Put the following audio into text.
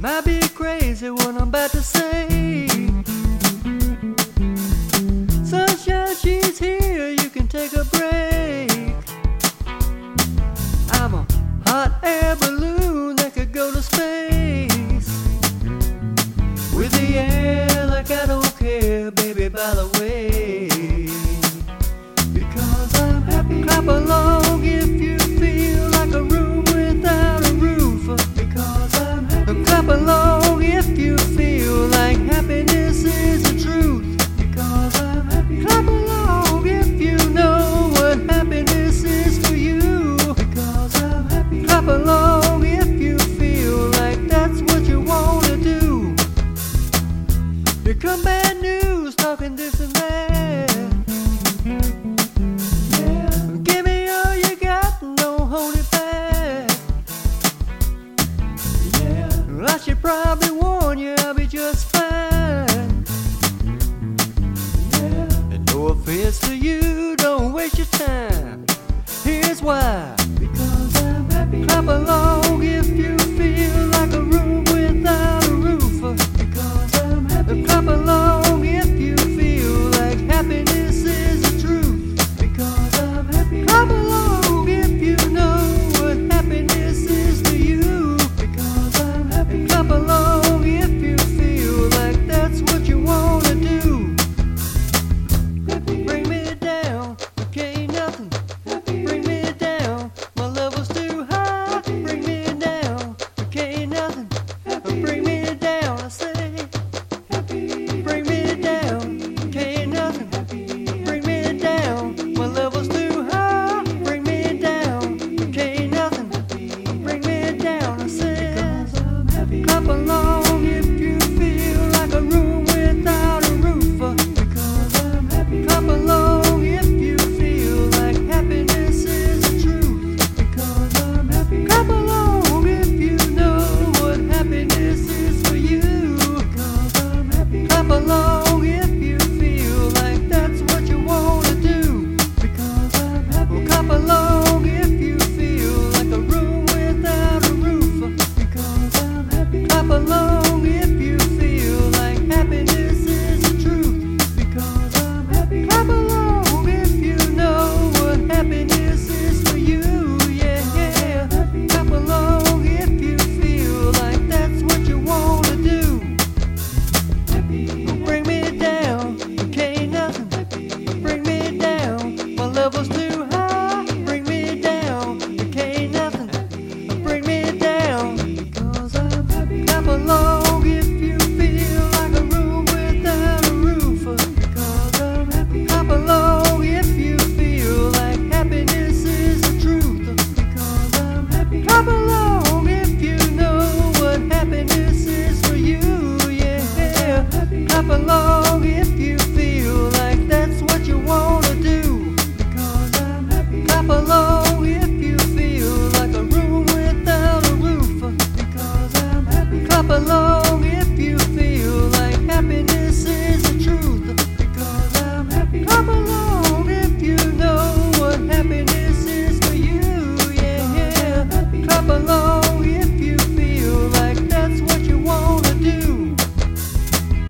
might be crazy what I'm about to say. Sunshine, she's here, you can take a break. I'm a hot air balloon that could go to space. With the air like I don't care, baby, by the way. Because I'm happy. Clap along. clap along if you feel like happiness is the truth. Because I'm happy. Clap along if you know what happiness is for you. Because I'm happy. Clap along if you feel like that's what you wanna do. Here come bad news, talking this and that. I should probably warn you I'll be just fine. Yeah. And no offense to you.